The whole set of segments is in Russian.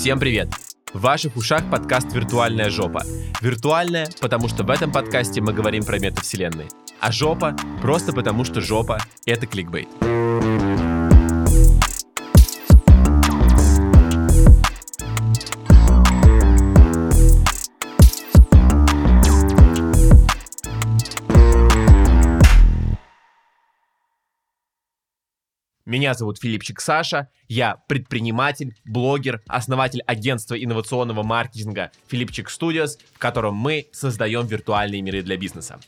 Всем привет! В ваших ушах подкаст «Виртуальная жопа». Виртуальная, потому что в этом подкасте мы говорим про метавселенные. А жопа просто потому, что жопа — это кликбейт. Меня зовут Филипчик Саша, я предприниматель, блогер, основатель агентства инновационного маркетинга Филипчик Studios, в котором мы создаем виртуальные миры для бизнеса.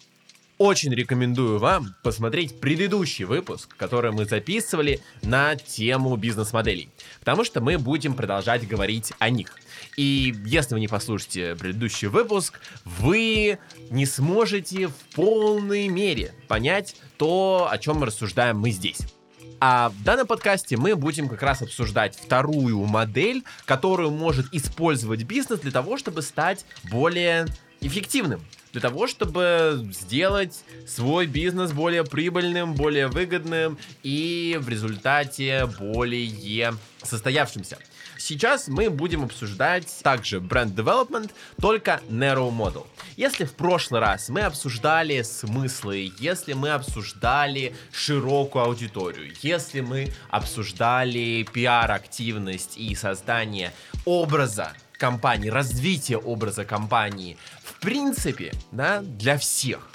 Очень рекомендую вам посмотреть предыдущий выпуск, который мы записывали на тему бизнес-моделей, потому что мы будем продолжать говорить о них. И если вы не послушаете предыдущий выпуск, вы не сможете в полной мере понять то, о чем мы рассуждаем мы здесь. А в данном подкасте мы будем как раз обсуждать вторую модель, которую может использовать бизнес для того, чтобы стать более эффективным для того, чтобы сделать свой бизнес более прибыльным, более выгодным и в результате более состоявшимся. Сейчас мы будем обсуждать также бренд development, только narrow model. Если в прошлый раз мы обсуждали смыслы, если мы обсуждали широкую аудиторию, если мы обсуждали пиар-активность и создание образа компании, развитие образа компании, в принципе, да, для всех,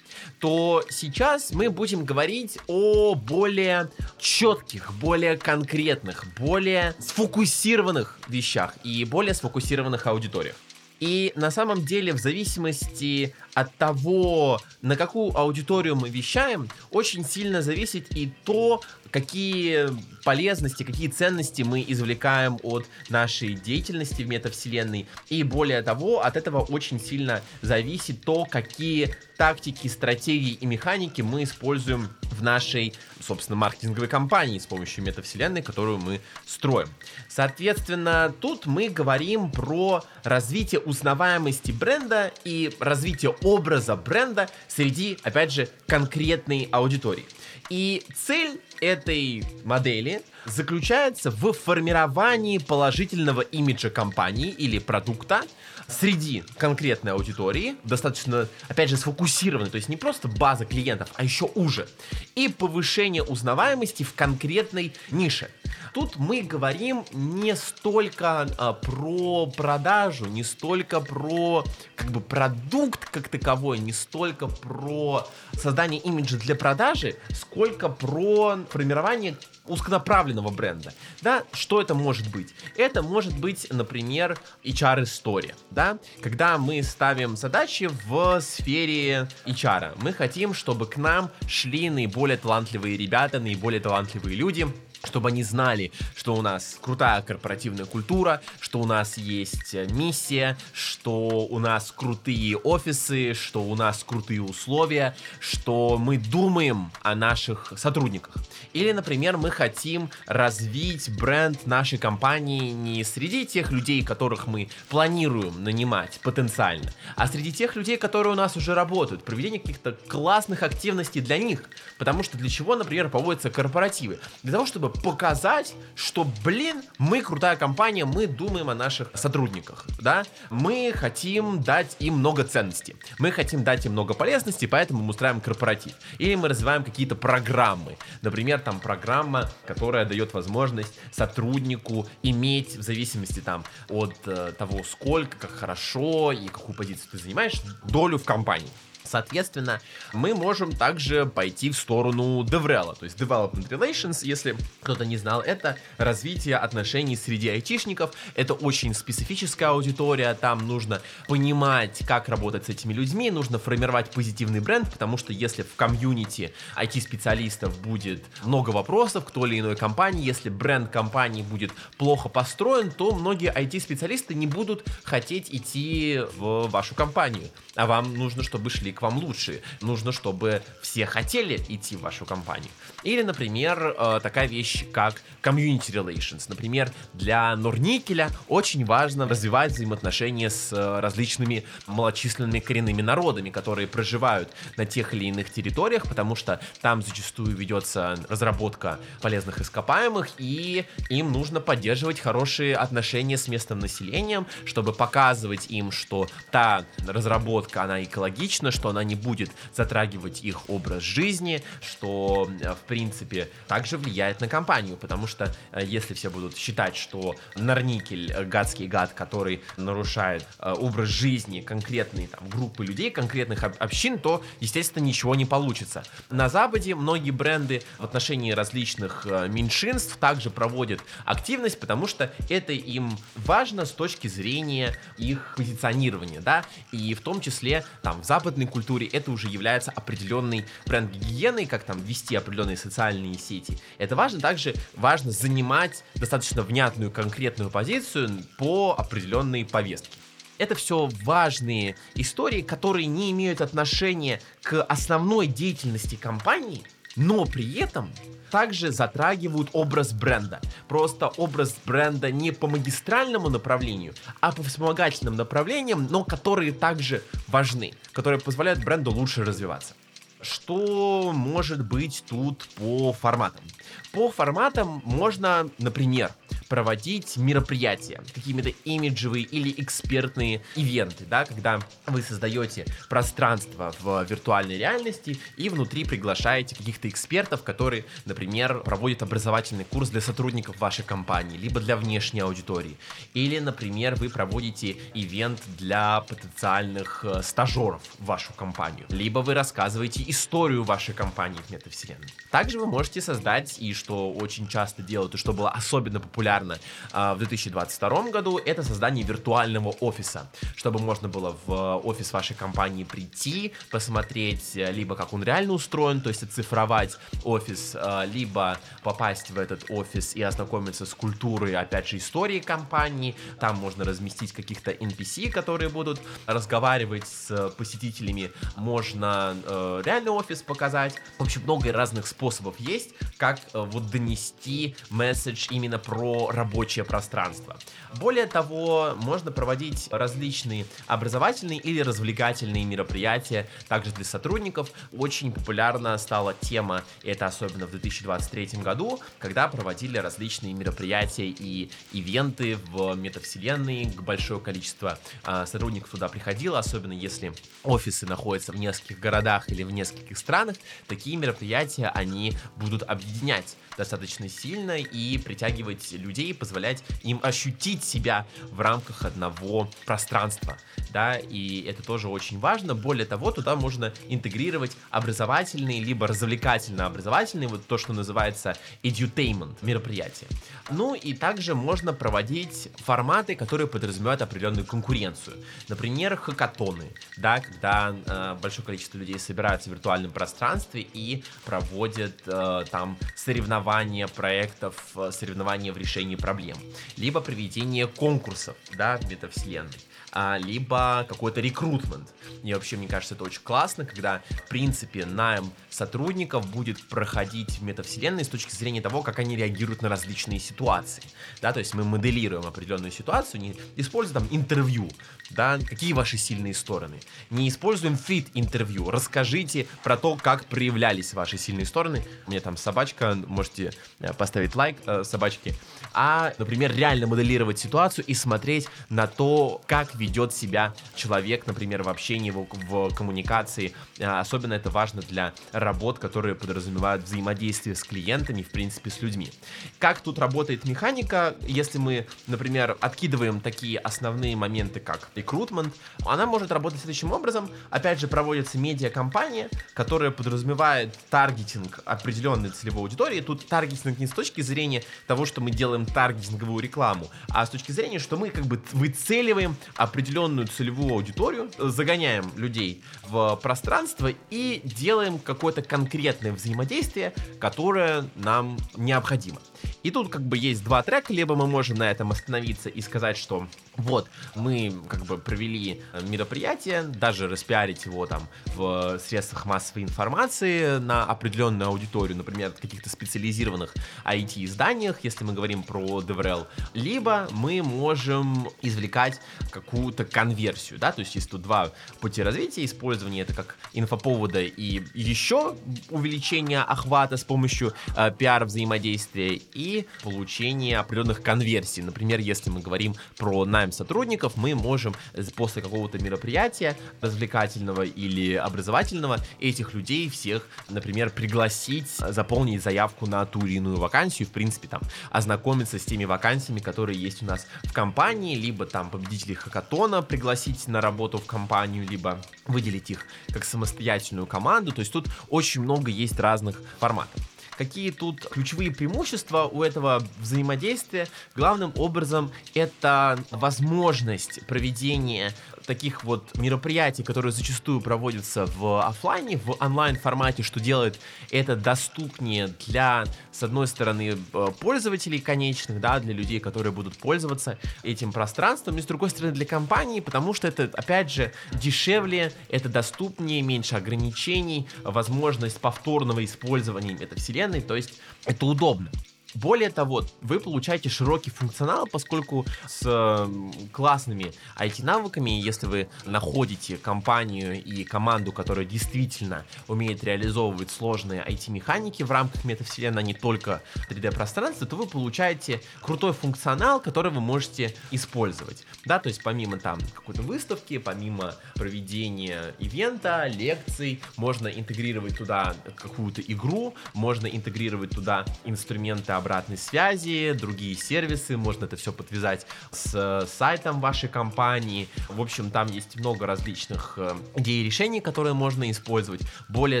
то сейчас мы будем говорить о более четких, более конкретных, более сфокусированных вещах и более сфокусированных аудиториях. И на самом деле, в зависимости от того, на какую аудиторию мы вещаем, очень сильно зависит и то, какие полезности, какие ценности мы извлекаем от нашей деятельности в метавселенной. И более того, от этого очень сильно зависит то, какие тактики, стратегии и механики мы используем в нашей, собственно, маркетинговой кампании с помощью метавселенной, которую мы строим. Соответственно, тут мы говорим про развитие узнаваемости бренда и развитие образа бренда среди, опять же, конкретной аудитории. И цель этой модели заключается в формировании положительного имиджа компании или продукта среди конкретной аудитории, достаточно, опять же, сфокусированной, то есть не просто база клиентов, а еще уже, и повышение узнаваемости в конкретной нише. Тут мы говорим не столько а, про продажу, не столько про как бы продукт как таковой, не столько про создание имиджа для продажи, сколько про формирование узконаправленного бренда. Да, что это может быть? Это может быть, например, HR-история, да, когда мы ставим задачи в сфере HR. Мы хотим, чтобы к нам шли наиболее талантливые ребята, наиболее талантливые люди, чтобы они знали, что у нас крутая корпоративная культура, что у нас есть э, миссия, что у нас крутые офисы, что у нас крутые условия, что мы думаем о наших сотрудниках. Или, например, мы хотим развить бренд нашей компании не среди тех людей, которых мы планируем нанимать потенциально, а среди тех людей, которые у нас уже работают, проведение каких-то классных активностей для них. Потому что для чего, например, проводятся корпоративы? Для того, чтобы показать, что, блин, мы крутая компания, мы думаем о наших сотрудниках, да, мы хотим дать им много ценностей, мы хотим дать им много полезности, поэтому мы устраиваем корпоратив. Или мы развиваем какие-то программы, например, там программа, которая дает возможность сотруднику иметь в зависимости там от э, того, сколько, как хорошо и какую позицию ты занимаешь, долю в компании. Соответственно, мы можем также пойти в сторону DevRel, то есть Development Relations, если кто-то не знал, это развитие отношений среди айтишников, это очень специфическая аудитория, там нужно понимать, как работать с этими людьми, нужно формировать позитивный бренд, потому что если в комьюнити IT-специалистов будет много вопросов к той или иной компании, если бренд компании будет плохо построен, то многие IT-специалисты не будут хотеть идти в вашу компанию, а вам нужно, чтобы шли к вам лучше. Нужно, чтобы все хотели идти в вашу компанию. Или, например, э, такая вещь, как community relations. Например, для Норникеля очень важно развивать взаимоотношения с э, различными малочисленными коренными народами, которые проживают на тех или иных территориях, потому что там зачастую ведется разработка полезных ископаемых, и им нужно поддерживать хорошие отношения с местным населением, чтобы показывать им, что та разработка, она экологична, что она не будет затрагивать их образ жизни, что, э, в принципе, также влияет на компанию, потому что э, если все будут считать, что Нарникель э, гадский гад, который нарушает образ жизни конкретной там, группы людей, конкретных общин, то, естественно, ничего не получится. На Западе многие бренды в отношении различных меньшинств также проводят активность, потому что это им важно с точки зрения их позиционирования, да, и в том числе там в западной культуре это уже является определенной бренд-гигиеной, как там вести определенные социальные сети. Это важно, также важно занимать достаточно внятную конкретную позицию по определенной повестке. Это все важные истории, которые не имеют отношения к основной деятельности компании, но при этом также затрагивают образ бренда. Просто образ бренда не по магистральному направлению, а по вспомогательным направлениям, но которые также важны, которые позволяют бренду лучше развиваться. Что может быть тут по форматам? По форматам можно, например, проводить мероприятия, какими-то имиджевые или экспертные ивенты, да, когда вы создаете пространство в виртуальной реальности и внутри приглашаете каких-то экспертов, которые, например, проводят образовательный курс для сотрудников вашей компании, либо для внешней аудитории. Или, например, вы проводите ивент для потенциальных э, стажеров в вашу компанию. Либо вы рассказываете историю вашей компании в метавселенной. Также вы можете создать, и что очень часто делают, и что было особенно популярно популярно а, в 2022 году, это создание виртуального офиса, чтобы можно было в офис вашей компании прийти, посмотреть э, либо как он реально устроен, то есть оцифровать офис, э, либо попасть в этот офис и ознакомиться с культурой, опять же, истории компании. Там можно разместить каких-то NPC, которые будут разговаривать с посетителями. Можно э, реальный офис показать. В общем, много разных способов есть, как э, вот донести месседж именно про рабочее пространство. Более того, можно проводить различные образовательные или развлекательные мероприятия также для сотрудников. Очень популярна стала тема, это особенно в 2023 году, когда проводили различные мероприятия и ивенты в метавселенной, большое количество э, сотрудников туда приходило, особенно если офисы находятся в нескольких городах или в нескольких странах, такие мероприятия, они будут объединять достаточно сильно и притягивать людей, позволять им ощутить себя в рамках одного пространства, да, и это тоже очень важно. Более того, туда можно интегрировать образовательные либо развлекательно-образовательные, вот то, что называется edutainment мероприятия. Ну и также можно проводить форматы, которые подразумевают определенную конкуренцию. Например, хакатоны, да, когда э, большое количество людей собираются в виртуальном пространстве и проводят э, там соревнования проектов, э, соревнования в решении проблем. Либо проведение конкурсов, да, метавселенной а, либо какой-то рекрутмент. И вообще, мне кажется, это очень классно, когда, в принципе, найм сотрудников будет проходить в метавселенной с точки зрения того, как они реагируют на различные ситуации. Да, то есть мы моделируем определенную ситуацию, не используя там интервью, да, какие ваши сильные стороны. Не используем фит интервью, расскажите про то, как проявлялись ваши сильные стороны. У меня там собачка, можете э, поставить лайк э, собачке. А, например, реально моделировать ситуацию и смотреть на то, как ведет себя человек, например, в общении, в, в коммуникации. А, особенно это важно для работ, которые подразумевают взаимодействие с клиентами, в принципе, с людьми. Как тут работает механика, если мы, например, откидываем такие основные моменты, как рекрутмент, она может работать следующим образом. Опять же, проводится медиакомпания, которая подразумевает таргетинг определенной целевой аудитории. Тут таргетинг не с точки зрения того, что мы делаем таргетинговую рекламу, а с точки зрения, что мы как бы выцеливаем определенную целевую аудиторию, загоняем людей в пространство и делаем какое-то конкретное взаимодействие, которое нам необходимо. И тут как бы есть два трека, либо мы можем на этом остановиться и сказать, что вот, мы как бы провели э, мероприятие, даже распиарить его там в средствах массовой информации на определенную аудиторию, например, в каких-то специализированных IT-изданиях, если мы говорим про DevRel, либо мы можем извлекать какую-то конверсию, да, то есть есть тут два пути развития, использование это как инфоповода и еще увеличение охвата с помощью э, пиар-взаимодействия и получение определенных конверсий, например, если мы говорим про найм сотрудников, мы можем после какого-то мероприятия развлекательного или образовательного этих людей всех, например, пригласить, заполнить заявку на ту или иную вакансию, в принципе, там, ознакомиться с теми вакансиями, которые есть у нас в компании, либо там победителей хакатона пригласить на работу в компанию, либо выделить их как самостоятельную команду. То есть тут очень много есть разных форматов. Какие тут ключевые преимущества у этого взаимодействия? Главным образом это возможность проведения таких вот мероприятий, которые зачастую проводятся в офлайне, в онлайн формате, что делает это доступнее для, с одной стороны, э, пользователей конечных, да, для людей, которые будут пользоваться этим пространством, и с другой стороны для компании, потому что это, опять же, дешевле, это доступнее, меньше ограничений, возможность повторного использования метавселенной, то есть это удобно. Более того, вы получаете широкий функционал, поскольку с классными IT-навыками, если вы находите компанию и команду, которая действительно умеет реализовывать сложные IT-механики в рамках метавселенной, а не только 3D-пространства, то вы получаете крутой функционал, который вы можете использовать. Да, то есть помимо там какой-то выставки, помимо проведения ивента, лекций, можно интегрировать туда какую-то игру, можно интегрировать туда инструменты обратной связи, другие сервисы, можно это все подвязать с э, сайтом вашей компании. В общем, там есть много различных э, идей и решений, которые можно использовать. Более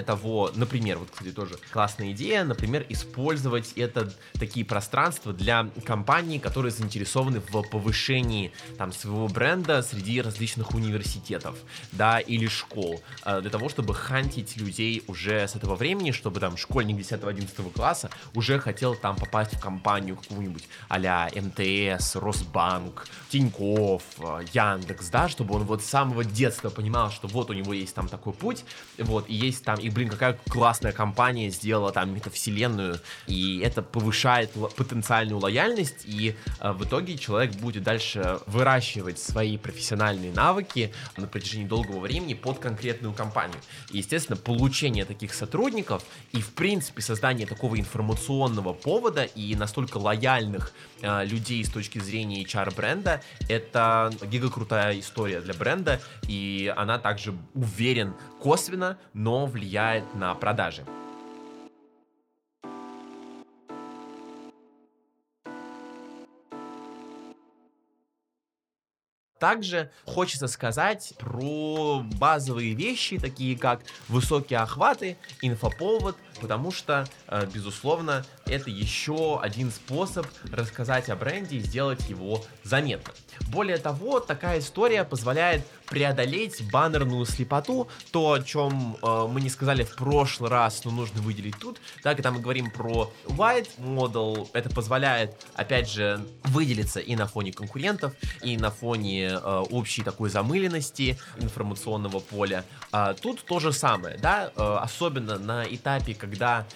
того, например, вот, кстати, тоже классная идея, например, использовать это такие пространства для компаний, которые заинтересованы в повышении там своего бренда среди различных университетов, да, или школ, э, для того, чтобы хантить людей уже с этого времени, чтобы там школьник 10-11 класса уже хотел там попасть попасть в компанию какую-нибудь а МТС, Росбанк, Тиньков, э, Яндекс, да, чтобы он вот с самого детства понимал, что вот у него есть там такой путь, вот, и есть там, и, блин, какая классная компания сделала там метавселенную, и это повышает потенциальную лояльность, и э, в итоге человек будет дальше выращивать свои профессиональные навыки на протяжении долгого времени под конкретную компанию. И, естественно, получение таких сотрудников и, в принципе, создание такого информационного повода и настолько лояльных э, людей с точки зрения HR-бренда, это гига крутая история для бренда, и она также уверен косвенно, но влияет на продажи. Также хочется сказать про базовые вещи, такие как высокие охваты, инфоповод, потому что, э, безусловно, это еще один способ рассказать о бренде и сделать его заметным. Более того, такая история позволяет преодолеть баннерную слепоту, то, о чем э, мы не сказали в прошлый раз, но нужно выделить тут. Да, когда мы говорим про white model, это позволяет, опять же, выделиться и на фоне конкурентов, и на фоне э, общей такой замыленности информационного поля. А тут то же самое, да, э, особенно на этапе, когда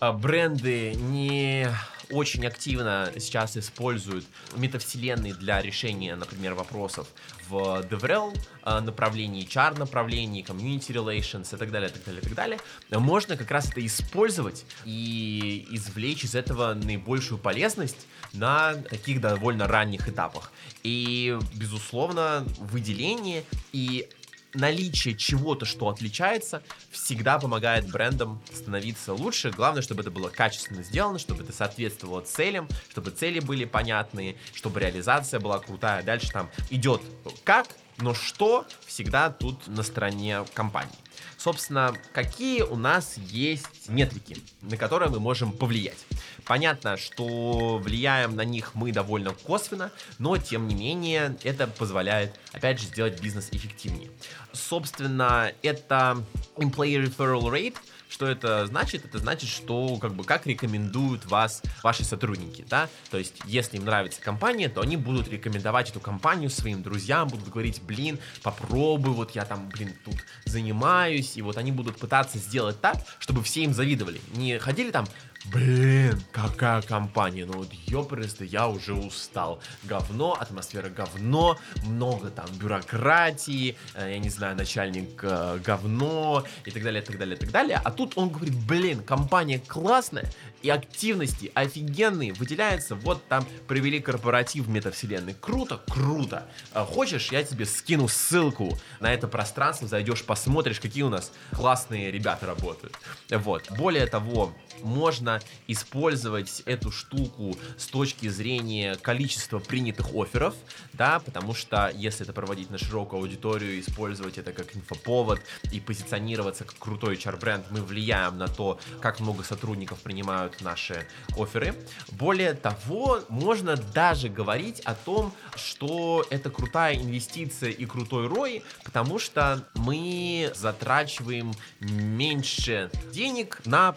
э, бренды не очень активно сейчас используют метавселенные для решения, например, вопросов в DevRel э, направлении, HR направлении, Community Relations и так далее, так далее, так далее, можно как раз это использовать и извлечь из этого наибольшую полезность на таких довольно ранних этапах. И, безусловно, выделение и наличие чего-то, что отличается, всегда помогает брендам становиться лучше. Главное, чтобы это было качественно сделано, чтобы это соответствовало целям, чтобы цели были понятные, чтобы реализация была крутая. Дальше там идет как, Но что всегда тут на стороне компании? Собственно, какие у нас есть метрики, на которые мы можем повлиять? Понятно, что влияем на них мы довольно косвенно, но тем не менее это позволяет, опять же, сделать бизнес эффективнее. Собственно, это employee referral rate – что это значит? Это значит, что как бы как рекомендуют вас ваши сотрудники, да? То есть, если им нравится компания, то они будут рекомендовать эту компанию своим друзьям, будут говорить, блин, попробуй, вот я там, блин, тут занимаюсь, и вот они будут пытаться сделать так, чтобы все им завидовали. Не ходили там, Блин, какая компания, ну вот ёпресто, я уже устал. Говно, атмосфера говно, много там бюрократии, э, я не знаю, начальник э, говно и так далее, и так далее, и так далее. А тут он говорит, блин, компания классная, и активности офигенные, выделяются, вот там провели корпоратив в метавселенной. Круто, круто. Э, хочешь, я тебе скину ссылку на это пространство, зайдешь, посмотришь, какие у нас классные ребята работают. Вот. Более того, можно использовать эту штуку с точки зрения количества принятых офферов, да, потому что если это проводить на широкую аудиторию, использовать это как инфоповод и позиционироваться как крутой HR-бренд, мы влияем на то, как много сотрудников принимают наши оферы. Более того, можно даже говорить о том, что это крутая инвестиция и крутой ROI, потому что мы затрачиваем меньше денег на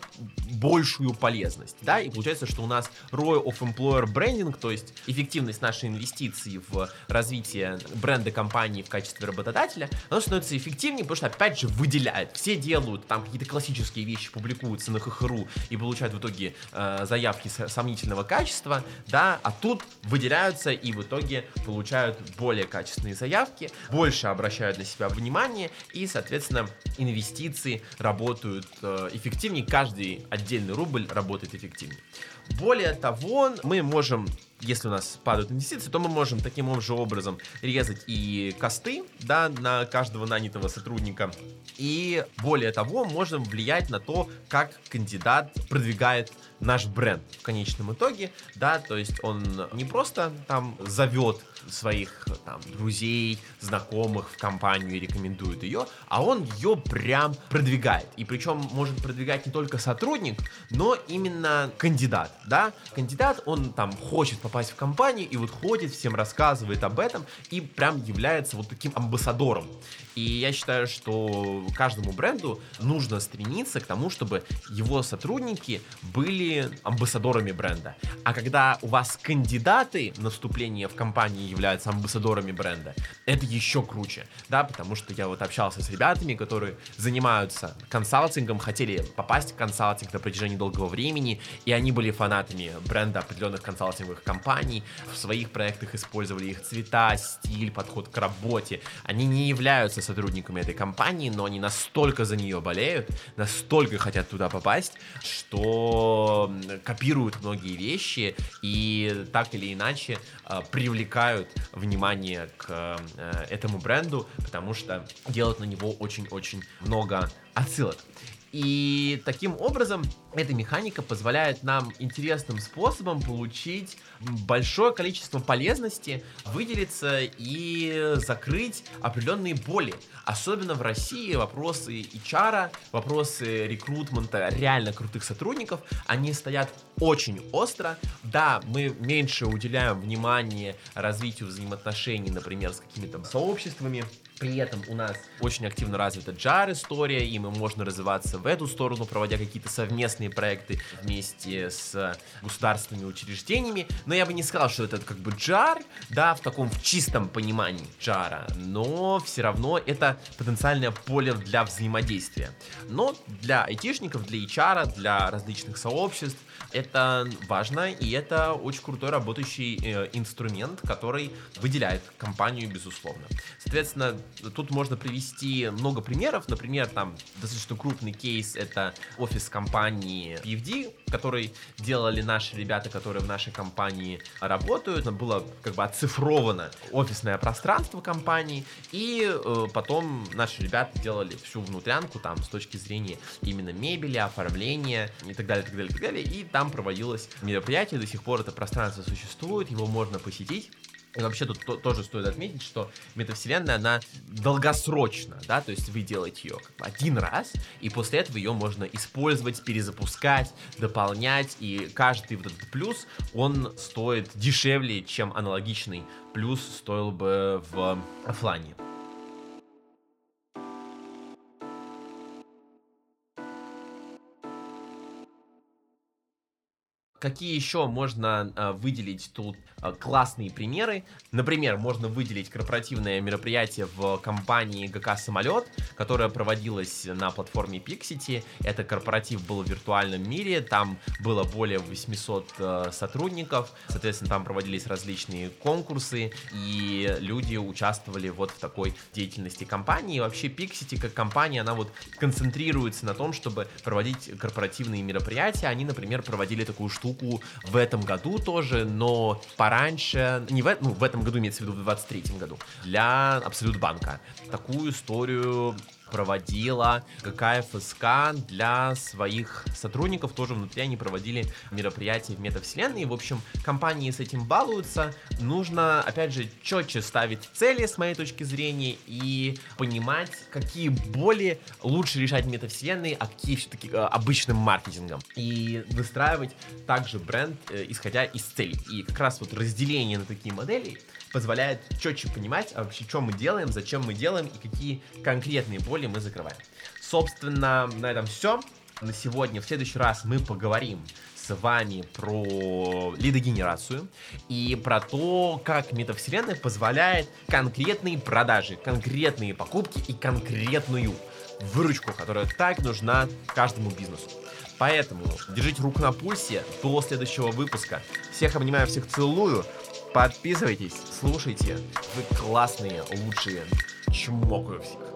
большую полезность, да, и получается, что у нас ROI of Employer Branding, то есть эффективность нашей инвестиции в развитие бренда компании в качестве работодателя, она становится эффективнее, потому что, опять же, выделяет. Все делают там какие-то классические вещи, публикуются на ХХРУ и получают в итоге э, заявки сомнительного качества, да, а тут выделяются и в итоге получают более качественные заявки, больше обращают на себя внимание и, соответственно, инвестиции работают э, эффективнее, каждый отдельный рубль работает эффективнее. Более того, мы можем если у нас падают инвестиции, то мы можем таким же образом резать и косты, да, на каждого нанятого сотрудника. И более того, можем влиять на то, как кандидат продвигает наш бренд в конечном итоге, да, то есть он не просто там зовет своих там друзей, знакомых в компанию и рекомендует ее, а он ее прям продвигает. И причем может продвигать не только сотрудник, но именно кандидат, да. Кандидат, он там хочет попасть в компанию и вот ходит, всем рассказывает об этом и прям является вот таким амбассадором. И я считаю, что каждому бренду нужно стремиться к тому, чтобы его сотрудники были амбассадорами бренда. А когда у вас кандидаты на вступление в компании являются амбассадорами бренда, это еще круче, да, потому что я вот общался с ребятами, которые занимаются консалтингом, хотели попасть в консалтинг на протяжении долгого времени, и они были фанатами бренда определенных консалтинговых компаний, в своих проектах использовали их цвета, стиль, подход к работе. Они не являются сотрудниками этой компании, но они настолько за нее болеют, настолько хотят туда попасть, что копируют многие вещи и так или иначе э, привлекают внимание к э, этому бренду, потому что делают на него очень-очень много отсылок. И таким образом эта механика позволяет нам интересным способом получить большое количество полезности, выделиться и закрыть определенные боли. Особенно в России вопросы HR, вопросы рекрутмента реально крутых сотрудников, они стоят очень остро. Да, мы меньше уделяем внимание развитию взаимоотношений, например, с какими-то сообществами, при этом у нас очень активно развита JAR история, и мы можно развиваться в эту сторону, проводя какие-то совместные проекты вместе с государственными учреждениями. Но я бы не сказал, что это как бы JAR, да, в таком в чистом понимании JAR, но все равно это потенциальное поле для взаимодействия. Но для айтишников, для HR, для различных сообществ это важно, и это очень крутой работающий э, инструмент, который выделяет компанию, безусловно. Соответственно, тут можно привести много примеров. Например, там достаточно крупный кейс — это офис компании PFD, который делали наши ребята, которые в нашей компании работают. Было как бы оцифровано офисное пространство компании, и э, потом наши ребята делали всю внутрянку там с точки зрения именно мебели, оформления и так далее, так далее, так далее. И там проводилось мероприятие, до сих пор это пространство существует, его можно посетить. И вообще тут то, тоже стоит отметить, что метавселенная, она долгосрочна, да, то есть вы делаете ее как бы один раз, и после этого ее можно использовать, перезапускать, дополнять, и каждый вот этот плюс, он стоит дешевле, чем аналогичный плюс стоил бы в офлайне. Какие еще можно э, выделить тут э, классные примеры? Например, можно выделить корпоративное мероприятие в компании ГК «Самолет», которое проводилось на платформе Pixity. Это корпоратив был в виртуальном мире, там было более 800 э, сотрудников, соответственно, там проводились различные конкурсы, и люди участвовали вот в такой деятельности компании. И вообще Pixity как компания, она вот концентрируется на том, чтобы проводить корпоративные мероприятия. Они, например, проводили такую штуку, штуку в этом году тоже, но пораньше, не в, ну, в этом году, имеется в виду в 23 году, для Абсолют Банка. Такую историю проводила ГКФСК для своих сотрудников, тоже внутри они проводили мероприятия в метавселенной. В общем, компании с этим балуются. Нужно, опять же, четче ставить цели, с моей точки зрения, и понимать, какие боли лучше решать метавселенной, а какие все-таки э, обычным маркетингом. И выстраивать также бренд, э, исходя из целей. И как раз вот разделение на такие модели позволяет четче понимать, а вообще, что мы делаем, зачем мы делаем и какие конкретные боли мы закрываем. Собственно, на этом все. На сегодня, в следующий раз мы поговорим с вами про лидогенерацию и про то, как метавселенная позволяет конкретные продажи, конкретные покупки и конкретную выручку, которая так нужна каждому бизнесу. Поэтому держите руку на пульсе до следующего выпуска. Всех обнимаю, всех целую. Подписывайтесь, слушайте. Вы классные, лучшие. Чмокаю всех.